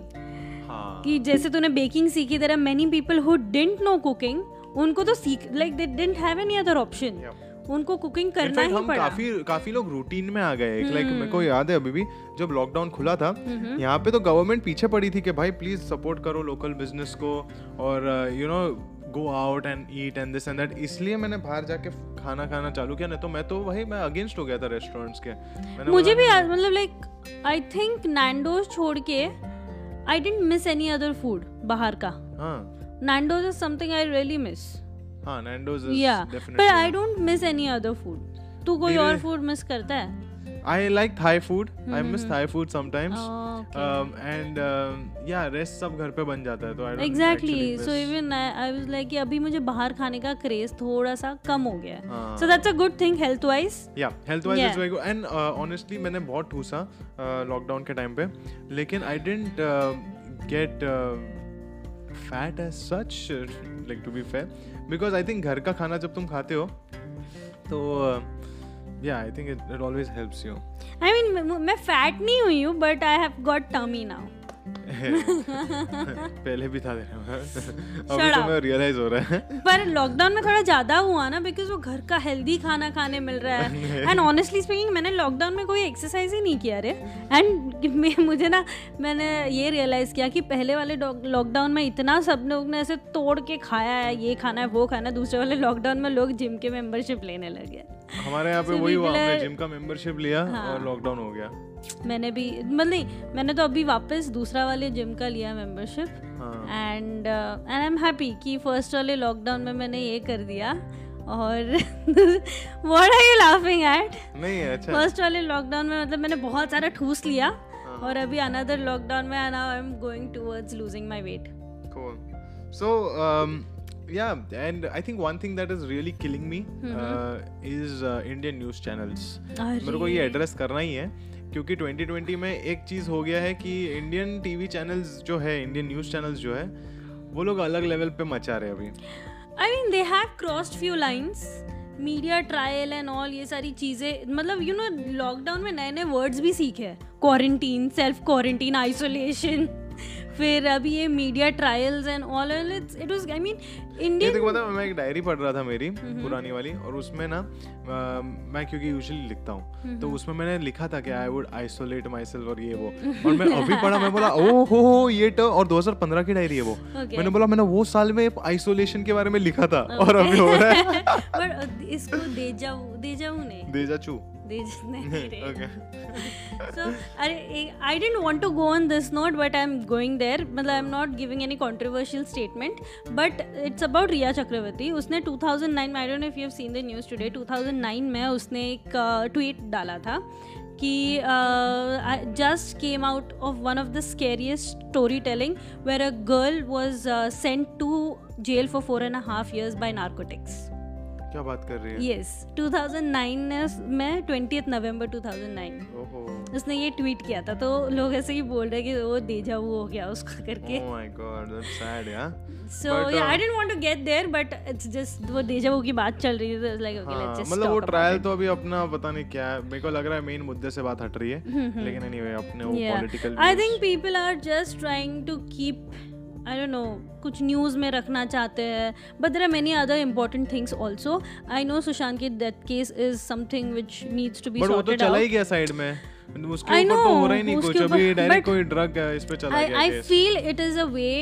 Speaker 2: कि जैसे तूने बेकिंग सीखी तरह many people who didn't know cooking उनको तो सीख like they didn't have any other option उनको कुकिंग करना
Speaker 1: इनफैक्ट
Speaker 2: ही
Speaker 1: हम
Speaker 2: पड़ा।
Speaker 1: काफ़ी काफ़ी लोग रूटीन में आ गए लाइक मेरे को याद है अभी भी जब लॉकडाउन खुला था
Speaker 2: हम्म,
Speaker 1: यहाँ पे तो गवर्नमेंट पीछे पड़ी थी कि भाई प्लीज़ सपोर्ट करो लोकल बिज़नेस को और you know go out and eat and this and that इसलिए मैंने बाहर जाके खाना खाना चालू किया नहीं तो मैं तो भाई मैं अगेंस्ट हो गया था रेस्टोरेंट्स के।
Speaker 2: मुझे भी मतलब लाइक आई थिंक नैंडोज छोड़ के I didn't miss any other food बाहर का।
Speaker 1: हाँ।
Speaker 2: Nando's is something I really miss
Speaker 1: हाँ नैंडोज
Speaker 2: या
Speaker 1: इज़
Speaker 2: पर
Speaker 1: definitely
Speaker 2: I don't miss any other food तू कोई और फ़ूड मिस करता है
Speaker 1: I like Thai food. Mm-hmm.
Speaker 2: I
Speaker 1: miss Thai food sometimes.
Speaker 2: Oh, Okay.
Speaker 1: Um, and um, yeah, rest सब घर पे बन जाता है तो I don't
Speaker 2: exactly
Speaker 1: actually miss.
Speaker 2: Even I was like कि अभी मुझे बाहर खाने का क्रेज थोड़ा सा कम हो गया है
Speaker 1: हाँ।
Speaker 2: So that's a good thing health wise
Speaker 1: Yeah, health wise
Speaker 2: Yeah.
Speaker 1: it's very good. And uh, honestly मैंने बहुत ठूसा लॉकडाउन के टाइम पे लेकिन I didn't uh, get uh, fat as such like to be fair because I think घर का खाना जब तुम खाते हो तो yeah I think it always helps you
Speaker 2: I mean मैं फैट नहीं हुई हूँ but I have got tummy now
Speaker 1: पहले भी था अभी तो मैं रियलाइज़ हो रहा है।
Speaker 2: पर लॉकडाउन में थोड़ा ज़्यादा हुआ ना बिकॉज़ वो घर का हेल्दी खाना खाने मिल रहा है। एंड ऑनेस्टली स्पीकिंग मैंने लॉकडाउन में कोई एक्सरसाइज ही नहीं किया रे। एंड मुझे ना मैंने ये रियलाइज़ किया कि पहले वाले लॉकडाउन में इतना सब लोग ने ऐसे तोड़ के खाया है ये खाना है वो खाना है। दूसरे वाले लॉकडाउन में लोग जिम के मेंबरशिप लेने लगे।
Speaker 1: हमारे यहाँ पे
Speaker 2: So
Speaker 1: वही हुआ हमने जिम का मेंबरशिप लिया
Speaker 2: हाँ।
Speaker 1: और लॉकडाउन हो गया।
Speaker 2: मैंने भी मतलब मैंने तो अभी वापस दूसरा वाले जिम का लिया membership and and I am happy कि फ़र्स्ट वाले लॉकडाउन में मैंने ये कर दिया। और what are you laughing at
Speaker 1: नहीं अच्छा।
Speaker 2: फ़र्स्ट वाले लॉकडाउन में मतलब मैंने बहुत सारा ठूस लिया।
Speaker 1: हाँ।
Speaker 2: और अभी अनदर लॉकडाउन में now I am going towards losing my weight.
Speaker 1: So, um, yeah, and I think one thing that is really killing me uh, is uh, Indian news channels. मेरे को ये एड्रेस करना ही है क्योंकि 2020 में एक चीज़ हो गया है कि इंडियन टीवी चैनल्स जो है इंडियन न्यूज़ चैनल्स जो है वो लोग अलग लेवल पे मचा रहे हैं अभी।
Speaker 2: I mean they have crossed few lines media trial and all ये सारी चीज़ें मतलब यू नो लॉकडाउन में नए नए वर्ड्स भी सीखे हैं। क्वारंटीन सेल्फ क्वारंटीन आइसोलेशन फिर अभी ये media trials and all it's it was I mean
Speaker 1: ये देखो पता है, मैं एक डायरी पढ़ रहा था मेरी पुरानी वाली और उसमें ना मैं क्योंकि यूजुअली लिखता हूँ तो उसमें मैंने लिखा था कि I would isolate myself और ये वो। और मैं अभी पढ़ा मैं बोला ओ हो हो ये तो और 2015 की डायरी है वो।
Speaker 2: Okay.
Speaker 1: मैंने बोला मैंने वो साल में आइसोलेशन के बारे में लिखा था okay. और अभी हो रहा है।
Speaker 2: बट इसको
Speaker 1: देजाचू
Speaker 2: देज नहीं रे।
Speaker 1: Okay
Speaker 2: I didn't want to go on this note but I am going there मतलब I am not giving any controversial statement but it's about Rhea Chakraborty उसने 2009 में I don't if you have seen the news today 2009 में उसने एक tweet डाला था कि just came out of one of the scariest story telling where a girl was sent to jail for four and half years by narcotics
Speaker 1: क्या बात कर रही है?
Speaker 2: यस 2009 में 20th नवंबर 2009
Speaker 1: ओहो।
Speaker 2: उसने ये ट्वीट किया था तो लोग ऐसे ही बोल रहे कि वो देजा वो हो गया उसका करके।
Speaker 1: Oh my God that's sad यार
Speaker 2: so yeah I didn't want to get there but it's just वो देजा वो की बात चल रही थी लाइक ओके लेट्स जस्ट
Speaker 1: मतलब वो ट्रायल तो अभी अपना पता नहीं क्या है मेरे को लग रहा है मेन मुद्दे से बात हट रही है
Speaker 2: हम्म,
Speaker 1: लेकिन एनीवे अपने वो. Political
Speaker 2: I think people are just trying to keep I don't know कुछ न्यूज़ में रखना चाहते हैं। But there are many other important things also I know Sushant की death case is something which needs to be
Speaker 1: but वो तो
Speaker 2: sorted
Speaker 1: चला ही गया साइड में। उसके ऊपर तो हो रहा ही नहीं कुछ। अभी डायरेक्ट कोई ड्रग इस पे चला गया case.
Speaker 2: feel it is a way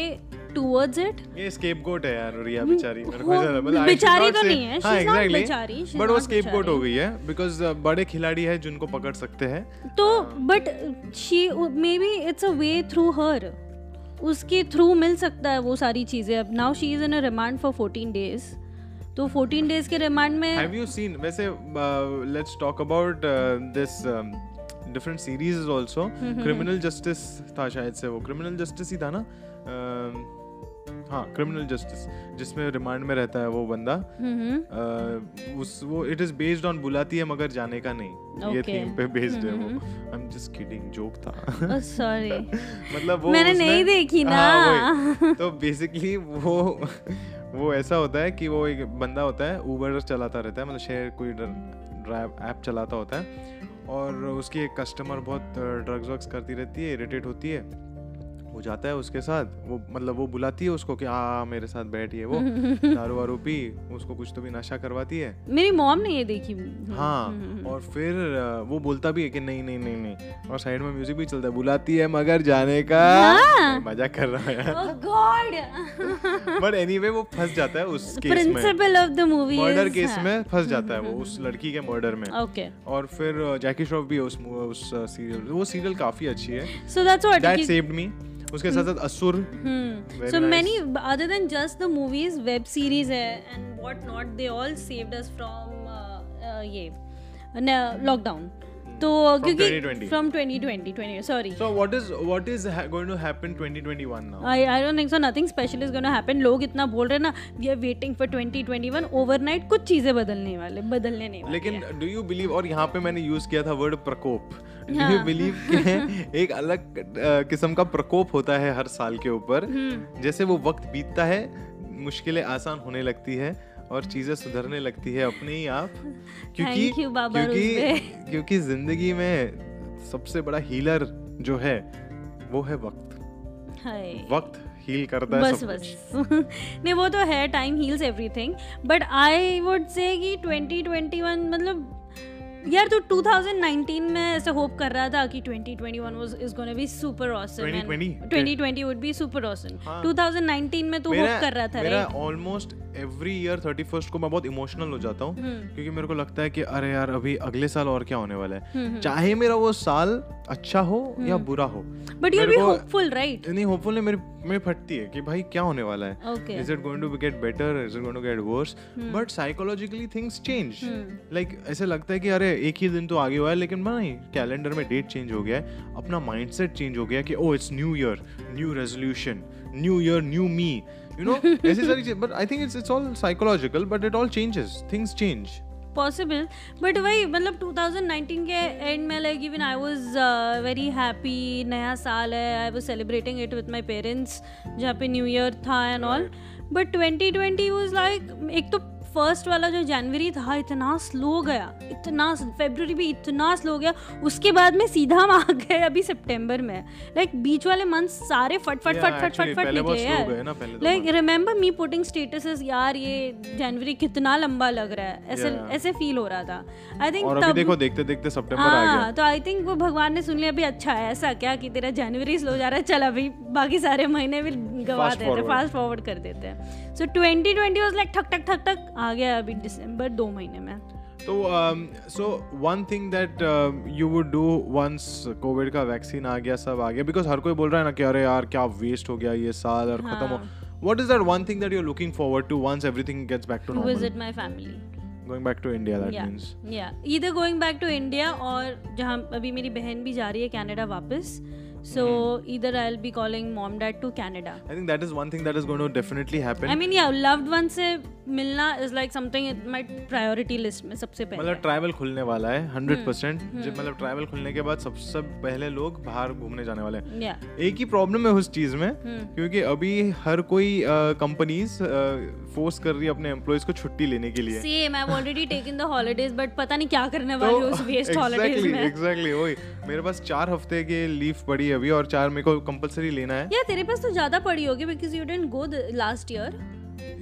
Speaker 2: towards it.
Speaker 1: ये स्केपगोट है यार रिया बेचारी। मेरे को ऐसा मतलब
Speaker 2: बेचारी तो नहीं है,
Speaker 1: हाँ
Speaker 2: she's not
Speaker 1: exactly.
Speaker 2: बेचारी,
Speaker 1: but वो स्केपगोट हो गई है बिकॉज़ बड़े खिलाड़ी है जिनको पकड़ सकते हैं।
Speaker 2: तो but she may be it's a way through her उसके थ्रू मिल सकता है वो सारी चीज़ें। अब now she is in a remand for 14 days तो 14 डेज़ के रिमांड में
Speaker 1: हैव यू सीन वैसे let's talk about this different series also Criminal Justice था शायद से वो। क्रिमिनल जस्टिस ही था ना? Um, हाँ क्रिमिनल जस्टिस जिसमें रिमांड में रहता है वो बंदा uh, उस वो इट इज़ बेस्ड ऑन बुलाती है मगर जाने का नहीं। ये थीम पे बेस्ड है वो। I am just kidding joke था।
Speaker 2: सॉरी
Speaker 1: मतलब वो
Speaker 2: मैंने नहीं देखी ना।
Speaker 1: हाँ, तो बेसिकली वो वो ऐसा होता है कि वो एक बंदा होता है ऊबर चलाता रहता है मतलब शेयर कोई ड्राइव ऐप चलाता होता है और उसकी एक कस्टमर बहुत ड्रग्स वग्स करती रहती है इरिटेट होती है। वो जाता है उसके साथ। वो मतलब वो बुलाती है उसको कि आ मेरे साथ बैठिए वो दारू वारू पी उसको कुछ तो भी नशा करवाती है।
Speaker 2: मेरी मॉम ने ये देखी
Speaker 1: हाँ और फिर वो बोलता भी है कि नहीं नहीं नहीं नहीं। और साइड में म्यूज़िक भी चलता है बुलाती है मगर जाने का।
Speaker 2: हाँ।
Speaker 1: मज़ाक कर रहा है
Speaker 2: गॉड
Speaker 1: बट एनीवे वो फंस जाता है उस केस में।
Speaker 2: Principal of the movie
Speaker 1: murder case में फंस जाता है वो उस लड़की के मर्डर में।
Speaker 2: ओके
Speaker 1: और फिर जैकी श्रॉफ भी है उस उस सीरियल वो सीरियल काफ़ी अच्छी है।
Speaker 2: So that's what
Speaker 1: that saved me उसके साथ साथ Asur. So
Speaker 2: many other than just the movies web series है and what not they all saved us from ये लॉकडाउन तो क्योंकि
Speaker 1: 2020.
Speaker 2: from 2020 20 sorry.
Speaker 1: So what is what is ha- going to happen 2021 now?
Speaker 2: I, I don't think so. Nothing special is going to happen. लोग इतना बोल रहे हैं ना we are waiting for 2021 overnight. कुछ चीज़ें बदलने वाले बदलने नहीं वाले
Speaker 1: लेकिन डू यू बिलीव और यहाँ पे मैंने यूज़ किया था वर्ड प्रकोप। डू। यू बिलीव कि एक अलग किस्म का प्रकोप होता है हर साल के ऊपर?
Speaker 2: हम्म।
Speaker 1: जैसे वो वक्त बीतता है मुश्किलें आसान होने लगती है। और चीज़ें सुधरने लगती है अपने ही आप क्योंकि
Speaker 2: you,
Speaker 1: क्योंकि क्योंकि ज़िंदगी में सबसे बड़ा हीलर जो है वो है वक्त। वक्त हील करता है
Speaker 2: बस
Speaker 1: सब
Speaker 2: बस। नहीं वो तो है time heals everything but I would say कि 2021 मतलब यार तू 2019 में ऐसे होप कर रहा था कि 2021 was is gonna be super awesome
Speaker 1: 2020?
Speaker 2: 2020 would be super awesome
Speaker 1: हाँ।
Speaker 2: 2019 में तू होप कर रहा था
Speaker 1: मेरा almost every year thirty first को मैं बहुत इमोशनल हो जाता हूँ
Speaker 2: हम्म।
Speaker 1: क्योंकि मेरे को लगता है कि अरे यार अभी अगले साल और क्या होने वाला है।
Speaker 2: हम्म,
Speaker 1: चाहे मेरा वो साल अच्छा हो या बुरा हो
Speaker 2: but you be hopeful right
Speaker 1: नहीं होपफुल नहीं मेरी मेरी फटती है कि भाई क्या होने वाला है। Is it going to get better is it going to get worse but psychologically things change like ऐसे लगता है कि अरे एक ही दिन तो आगे हुआ है लेकिन नहीं कैलेंडर में डेट चेंज हो गया है अपना माइंडसेट चेंज हो गया कि ओ it's new year new resolution new year new me you know ऐसी सारी चीज़ but I think it's it's all psychological but it all changes things change
Speaker 2: possible but वही मतलब 2019 के एंड में like even I was very happy नया साल है I was celebrating it with my parents जहाँ पे न्यू ईयर था and all but 2020 was like एक तो फ़र्स्ट वाला जो जनवरी था इतना स्लो गया। इतना फेब्रुवरी भी इतना स्लो गया। उसके बाद में सीधा हम आ गए अभी सितंबर में। लाइक like, बीच वाले मंथ्स सारे फट फट फट फट फट फट निकले यार like remember me putting statuses यार ये जनवरी कितना लंबा लग रहा है। ऐसे ऐसे फील हो रहा था। आई थिंक तब
Speaker 1: देखो देखते देखते सितंबर आ गया।
Speaker 2: हाँ तो आई थिंक वो भगवान ने सुन लिया अभी अच्छा है ऐसा क्या कि तेरा जनवरी स्लो जा रहा है? चल अभी बाकी सारे महीने भी गवा देते. फास्ट फॉरवर्ड कर देते हैं। सो 2020 वाज लाइक ठक ठक ठक ठक आ गया अभी दिसंबर दो महीने में।
Speaker 1: तो so one thing that you would do once covid का वैक्सीन आ गया सब आ गया बिकॉज़ हर कोई बोल रहा है ना कि अरे यार क्या वेस्ट हो गया ये साल और खत्म हो। What is that one thing that you looking forward to once everything gets back to normal
Speaker 2: visit my family
Speaker 1: going back to India that
Speaker 2: yeah
Speaker 1: means
Speaker 2: yeah इधर गोइंग बैक टू इंडिया और जहाँ अभी मेरी बहन भी जा रही है कनाडा वापस सो इधर I will be calling mom dad to Canada
Speaker 1: I think that is one thing that is going to definitely happen
Speaker 2: I mean yeah loved one से मिलना is like something my priority list में सबसे पहले।
Speaker 1: मतलब travel खुलने वाला है
Speaker 2: हम्म,
Speaker 1: hundred percent जब मतलब ट्रैवल खुलने के बाद सबसे पहले लोग बाहर घूमने जाने वाले हैं।
Speaker 2: या
Speaker 1: एक ही प्रॉब्लम है उस चीज़ में
Speaker 2: हम्म।
Speaker 1: क्योंकि अभी हर कोई कंपनीज़ फोर्स कर रही है अपने एम्प्लॉयज़ को छुट्टी लेने के लिए।
Speaker 2: Same I already taken the holidays but पता नहीं क्या करने वाली हूँ उस वेस्ट हॉलीडेज में।
Speaker 1: एग्जैक्टली वही। मेरे पास चार हफ़्ते की लीव पड़ी है अभी और चार मेरे को कंपलसरी लेना है।
Speaker 2: या तेरे पास तो ज़्यादा पड़ी होगी because you didn't go last year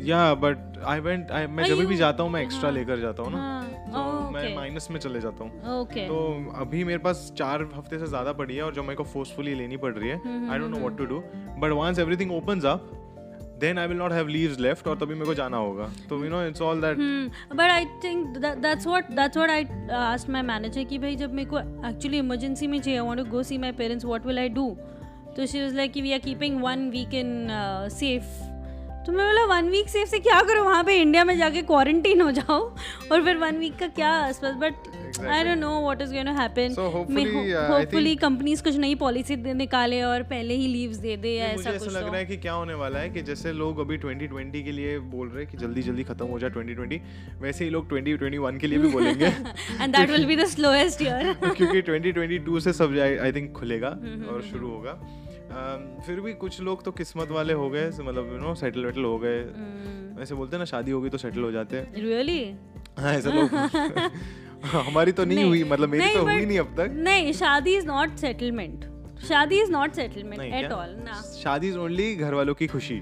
Speaker 1: yeah but I went मैं जब भी जाता हूँ मैं एक्स्ट्रा
Speaker 2: हाँ।
Speaker 1: लेकर जाता हूँ ना।
Speaker 2: हाँ,
Speaker 1: तो मैं माइनस में चले जाता हूँ।
Speaker 2: ओके
Speaker 1: तो अभी मेरे पास चार हफ़्ते से ज़्यादा पड़ी है और जो मेरे को फोर्सफुली लेनी पड़ रही है I don't know what to do but once everything opens up then I will not have leaves left और तभी मेरे को जाना होगा। तो you know it's all that
Speaker 2: but I think that's what that's what I asked my manager कि भाई जब मेरे को एक्चुअली इमरजेंसी में चाहिए I want to go see my parents what will I do तो शी वाज लाइक कि we are keeping one week in safe तो मैं बोला वन वीक सेफ़ से क्या करो? वहाँ पे इंडिया में जाके क्वारंटीन हो जाओ। और फिर वन वीक का क्या आसपास? But I don't know what is going to happen
Speaker 1: So hopefully, I
Speaker 2: hopefully companies कुछ नई पॉलिसी निकाले और पहले ही लीव्स दे दे या ऐसा कुछ
Speaker 1: लग
Speaker 2: तो।
Speaker 1: रहा है कि क्या होने वाला है कि जैसे लोग अभी 2020 के लिए बोल रहे हैं कि जल्दी जल्दी खत्म हो जाए 2020 वैसे ही लोग 2021 के लिए भी बोलेंगे।
Speaker 2: And that will be the slowest year
Speaker 1: क्योंकि 2022 से सब आई थिंक खुलेगा
Speaker 2: हम्म,
Speaker 1: और शुरू होगा। फिर भी कुछ लोग तो किस्मत वाले हो गए मतलब यू नो सेटल वेटल हो गए।
Speaker 2: Hmm.
Speaker 1: वैसे बोलते हैं ना शादी होगी तो सेटल हो जाते हैं।
Speaker 2: रियली
Speaker 1: हाँ ऐसे लोग हमारी तो नहीं, हुई मतलब मेरी तो हुई नहीं अब तक।
Speaker 2: नहीं शादी इज़ नॉट सेटलमेंट शादी is not settlement at all ना।
Speaker 1: शादी इज़ ओनली घर वालों की खुशी।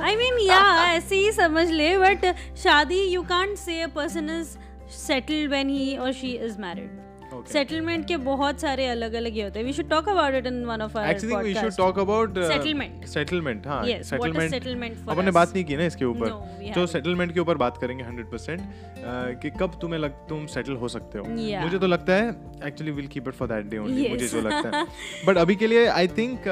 Speaker 2: आई मीन या ऐसे ही समझ ले बट शादी you can't say a person is settled when he और शी इज़ मैरिड. सेटलमेंट के बहुत सारे अलग अलग ये होते हैं. We should talk about it in one of our
Speaker 1: actually we should talk about
Speaker 2: settlement
Speaker 1: settlement हाँ
Speaker 2: सेटलमेंट सेटलमेंट is settlement.
Speaker 1: अपन ने बात नहीं की ना इसके ऊपर. तो सेटलमेंट के ऊपर बात करेंगे 100% कि कब तुम्हें लग तुम सेटल हो सकते हो. मुझे तो लगता है actually will keep it for that day only मुझे जो लगता है. बट अभी के लिए आई थिंक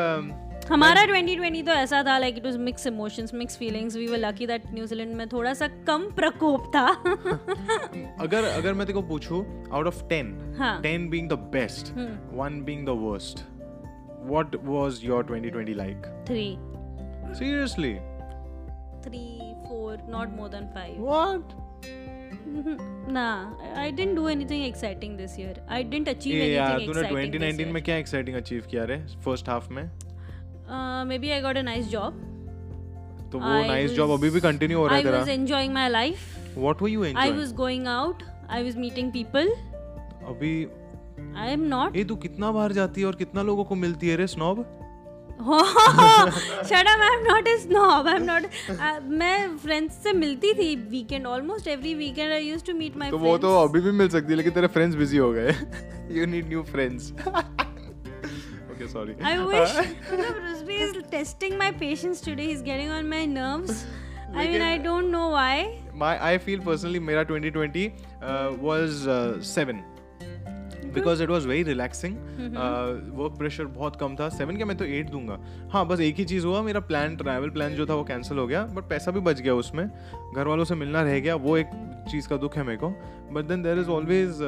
Speaker 2: हमारा 2020 तो ऐसा था like it was mix emotions mix feelings we were lucky that New Zealand में थोड़ा सा कम प्रकोप था
Speaker 1: अगर अगर मैं तेरे को पूछूँ आउट ऑफ़ 10
Speaker 2: हाँ
Speaker 1: 10 being the best
Speaker 2: hmm
Speaker 1: one being the worst what was your 2020 like
Speaker 2: three
Speaker 1: seriously
Speaker 2: three four not more than five
Speaker 1: what
Speaker 2: nah i didn't do anything exciting this year i didn't achieve
Speaker 1: यार
Speaker 2: anything
Speaker 1: तूने
Speaker 2: exciting
Speaker 1: 2019
Speaker 2: this
Speaker 1: में क्या exciting achieve किया रे first half में
Speaker 2: uh, maybe i got a nice job.
Speaker 1: तो वो nice job अभी भी कंटिन्यू हो रहा
Speaker 2: i
Speaker 1: है
Speaker 2: was
Speaker 1: तेरा
Speaker 2: enjoying my life.
Speaker 1: What were you
Speaker 2: i
Speaker 1: enjoying
Speaker 2: was going out. I was meeting people.
Speaker 1: अभी
Speaker 2: i am not
Speaker 1: ये तू कितना बाहर जाती है और कितना लोगों को मिलती है रे snob
Speaker 2: shut up I am not a snob I am not मैं फ्रेंड्स से मिलती थी weekend almost every weekend I used to meet my
Speaker 1: तो वो तो अभी भी मिल सकती है लेकिन तेरे फ्रेंड्स बिज़ी हो गए। You need new friends sorry.
Speaker 2: I uh, wish Rusby is testing my patience today. He's getting on my nerves. I mean, I uh, don't know why.
Speaker 1: My, I feel personally, Mera 2020 uh, was uh, seven. Because it was very relaxing work pressure बहुत कम था। Seven क्या मैं तो eight दूँगा। हाँ बस एक ही चीज़ हुआ। मेरा प्लान ट्रैवल प्लान जो था वो कैंसिल हो गया। बट पैसा भी बच गया उसमें। घर वालों से मिलना रह गया। वो एक चीज़ का दुख है मेरे को। But then there is always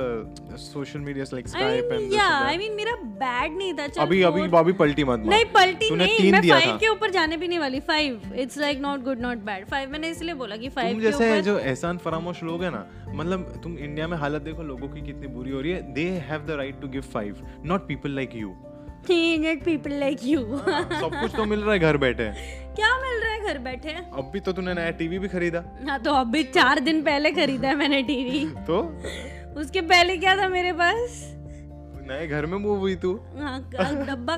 Speaker 1: social media like Skype and
Speaker 2: yeah, I mean मेरा बैड नहीं था। चल
Speaker 1: अभी अभी अभी पलटी मत मार।
Speaker 2: नहीं पलटी नहीं। मैं
Speaker 1: दिया
Speaker 2: फाइव
Speaker 1: था।
Speaker 2: के ऊपर जाने भी नहीं वाली। Five it's like not good not bad five मैंने इसलिए बोला कि फाइव
Speaker 1: तुम
Speaker 2: के
Speaker 1: जैसे जो एहसान फरामोश लोग हैं ना मतलब तुम इंडिया में हालत देखो लोगों की कितनी बुरी हो रही है। They have the right to give five not people like you
Speaker 2: people like you.
Speaker 1: सब कुछ तो मिल रहा है घर बैठे.
Speaker 2: क्या मिल रहा है घर बैठे?
Speaker 1: अब भी तो तूने नया टीवी भी खरीदा.
Speaker 2: हाँ तो अभी चार दिन पहले खरीदा है मैंने टीवी
Speaker 1: तो?
Speaker 2: उसके पहले क्या था मेरे पास?
Speaker 1: नए घर में मूव हुई तू.
Speaker 2: हाँ डब्बा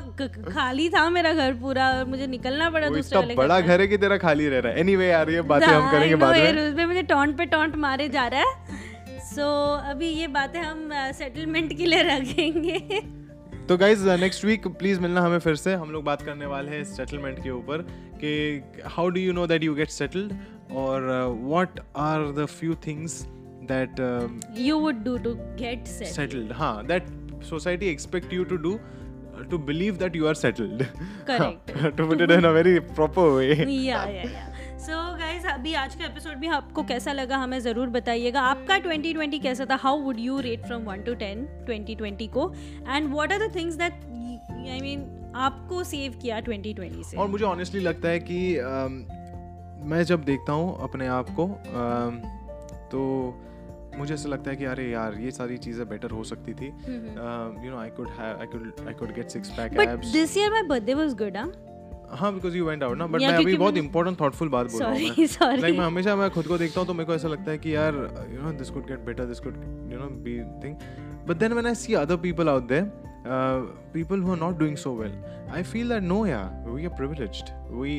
Speaker 2: खाली था मेरा घर पूरा और मुझे निकलना पड़ा दूसरे वाले
Speaker 1: बड़ा घर है कि तेरा खाली रह रहा है. एनीवे anyway, यार ये बातें हम करेंगे बाद में.
Speaker 2: उसमें मुझे टॉन्ट पे टॉन्ट मारे जा रहा है। सो अभी ये बातें हम सेटलमेंट के लिए रखेंगे।
Speaker 1: तो गाइज़ नेक्स्ट वीक प्लीज़ मिलना हमें फिर से। हम लोग बात करने वाले हैं सेटलमेंट के ऊपर कि how do you know that you get settled और what are the few things that
Speaker 2: you would do to get set
Speaker 1: settled. हाँ society expect you to do uh, to believe that you are settled.
Speaker 2: Correct.
Speaker 1: to put it in a very proper way.
Speaker 2: या या या so guys अभी आज का episode भी आपको कैसा लगा हमें ज़रूर बताइएगा। आपका 2020 कैसा था? How would you rate from 1 to 10 2020 को? And what are the things that I mean आपको सेव किया 2020 से?
Speaker 1: और मुझे ऑनेस्टली लगता है कि um, मैं जब देखता हूँ अपने आप को um, तो मुझे ऐसा लगता है कि अरे यार ये सारी चीज़ें बेटर हो सकती थी। You know I could I could I could get six pack
Speaker 2: but
Speaker 1: abs
Speaker 2: this year my birthday was good हाँ।
Speaker 1: हाँ बिकॉज़ यू वेंट आउट ना? बट मैं अभी बहुत इंपॉर्टेंट थॉटफुल बात बोल रहा हूँ लाइक मैं। हमेशा मैं खुद को देखता हूँ तो मेरे को ऐसा लगता है कि यार you know this could get better this could you know be thing but then when I see other people out there people who are not doing so well I feel that no yeah we are privilege we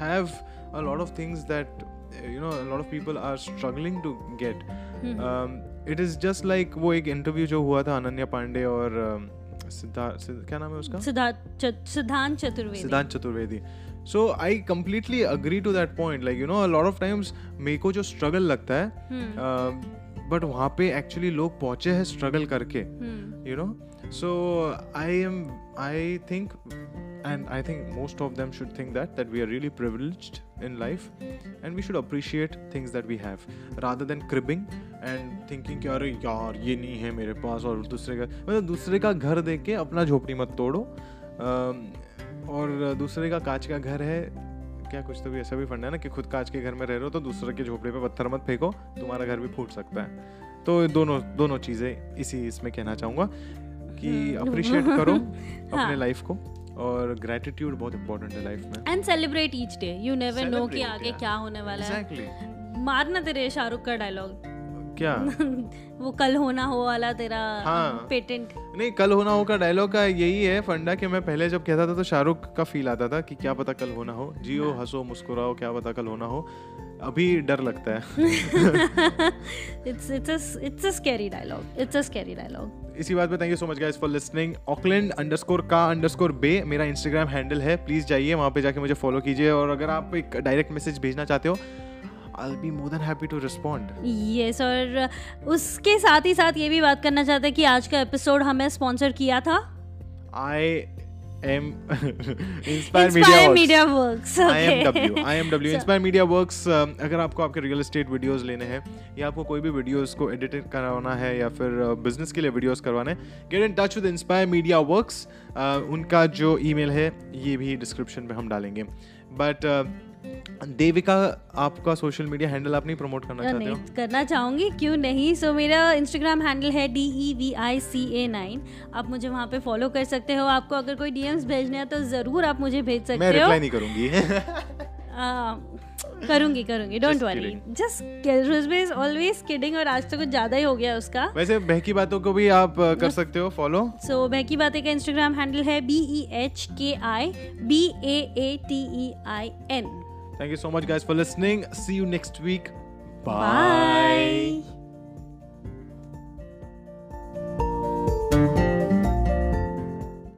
Speaker 1: have a lot of things that you know lot of people are struggling to get it is just like वो एक interview जो हुआ था अनन्या पांडे और um, Siddharth क्या नाम है उसका?
Speaker 2: Siddharth Siddhant Chaturvedi.
Speaker 1: Siddhant Chaturvedi. So I completely agree to that point like you know lot of times मेरे को जो स्ट्रगल लगता है बट वहाँ पे एक्चुअली लोग पहुँचे हैं स्ट्रगल करके
Speaker 2: you
Speaker 1: know so I am I think and I think most of of them should that that that we are really privileged. In life and we should appreciate things that we have rather than cribbing and thinking कि अरे यार ये नहीं है मेरे पास और दूसरे का मतलब दूसरे का घर देख के अपना झोपड़ी मत तोड़ो और दूसरे का कांच का घर है क्या कुछ तो भी ऐसा भी फंडा है ना कि खुद कांच के घर में रह रहे हो तो दूसरे के झोपड़े पे पत्थर मत फेंको तुम्हारा घर भी फूट सकता है तो दोनों दोनों चीज़ें इसी इसमें कहना चाहूँगा कि
Speaker 2: हम्म।
Speaker 1: अप्रिशिएट करो
Speaker 2: हाँ।
Speaker 1: अपने लाइफ को और ग्रेटिट्यूड बहुत इंपॉर्टेंट है लाइफ में।
Speaker 2: And celebrate each day you never know कि आगे
Speaker 1: yeah.
Speaker 2: क्या होने वाला exactly. है।
Speaker 1: एग्जैक्टली
Speaker 2: मारना तेरे शाहरुख का डायलॉग
Speaker 1: क्या?
Speaker 2: वो कल होना हो वाला तेरा
Speaker 1: हाँ।
Speaker 2: पेटेंट
Speaker 1: नहीं कल होना हो का डायलॉग का यही है फंडा कि मैं पहले जब कहता था तो शाहरुख का फील आता था कि क्या पता कल होना हो। जियो
Speaker 2: हाँ।
Speaker 1: हंसो मुस्कुराओ क्या पता कल होना हो। अभी डर लगता है।
Speaker 2: It's it's it's a scary dialogue it's a scary dialogue
Speaker 1: इसी बात पे thank you so much guys for listening Auckland underscore का अंडर स्कोर बे मेरा इंस्टाग्राम हैंडल है. प्लीज़ जाइए वहाँ पे जाके मुझे फॉलो कीजिए और अगर आप एक डायरेक्ट मैसेज भेजना चाहते हो I'll be more than happy to respond.
Speaker 2: Yes, और उसके साथ ही साथ ये भी बात करना चाहते हैं कि आज का एपिसोड हमें स्पॉन्सर किया था?
Speaker 1: I am inspire
Speaker 2: inspire
Speaker 1: media
Speaker 2: media works
Speaker 1: I am W I am W inspire media works अगर आपको आपके रियल एस्टेट वीडियोस लेने हैं या आपको कोई भी वीडियोस को एडिट करवाना है या फिर बिज़नेस के लिए वीडियोस करवाना है get in touch with inspire media works उनका जो ईमेल है ये भी डिस्क्रिप्शन में हम डालेंगे. बट देविका आपका सोशल मीडिया हैंडल आप नहीं प्रमोट करना चाहते हो?
Speaker 2: करना चाहूँगी क्यों नहीं? सो so, मेरा इंस्टाग्राम हैंडल है D E V I C A nine आप मुझे वहाँ पे फॉलो कर सकते हो। आपको अगर कोई डीएम्स भेजने हैं तो ज़रूर आप मुझे भेज सकते मैं हो।
Speaker 1: रिप्लाई नहीं करूँगी।
Speaker 2: करूँगी करूँगी don't worry just always kidding और आज तो कुछ ज़्यादा ही हो गया उसका।
Speaker 1: वैसे बहकी बातों को भी आप uh, कर सकते हो फॉलो
Speaker 2: सो so, बहकी बातें का इंस्टाग्राम हैंडल है B E H K I B A A T E I N
Speaker 1: Thank you so much, guys, for listening. See you next week.
Speaker 2: Bye.